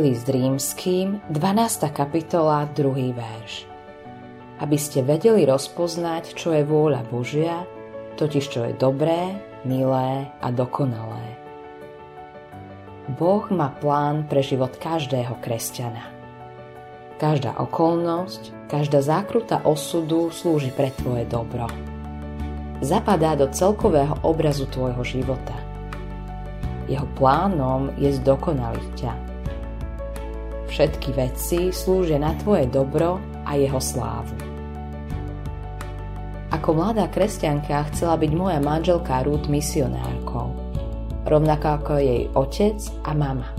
List rímským, 12. kapitola, 2. verš. Aby ste vedeli rozpoznať, čo je vôľa Božia, totiž čo je dobré, milé a dokonalé. Boh má plán pre život každého kresťana. Každá okolnosť, každá zákruta osudu slúži pre tvoje dobro. Zapadá do celkového obrazu tvojho života. Jeho plánom je zdokonaliť ťa Všetky veci slúžia na tvoje dobro a jeho slávu. Ako mladá kresťanka chcela byť moja manželka Ruth misionárkou, rovnako ako jej otec a mama.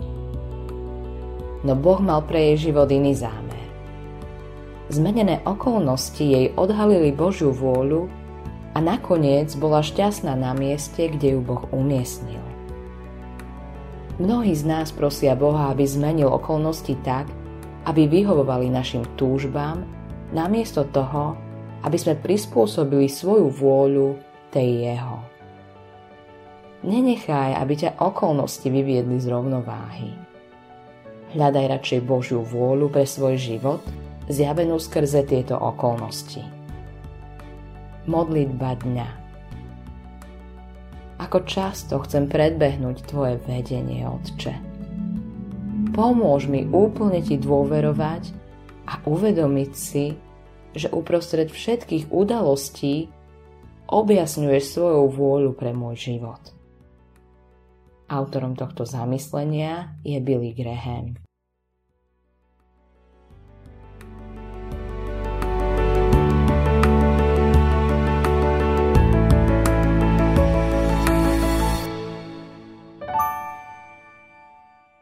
No Boh mal pre jej život iný zámer. Zmenené okolnosti jej odhalili Božiu vôľu a nakoniec bola šťastná na mieste, kde ju Boh umiestnil. Mnohí z nás prosia Boha, aby zmenil okolnosti tak, aby vyhovovali našim túžbám, namiesto toho, aby sme prispôsobili svoju vôľu tej Jeho. Nenechaj, aby ťa okolnosti vyviedli z rovnováhy. Hľadaj radšej Božiu vôľu pre svoj život, zjavenú skrze tieto okolnosti. Modlitba dňa ako často chcem predbehnúť Tvoje vedenie, Otče. Pomôž mi úplne Ti dôverovať a uvedomiť si, že uprostred všetkých udalostí objasňuješ svoju vôľu pre môj život. Autorom tohto zamyslenia je Billy Graham.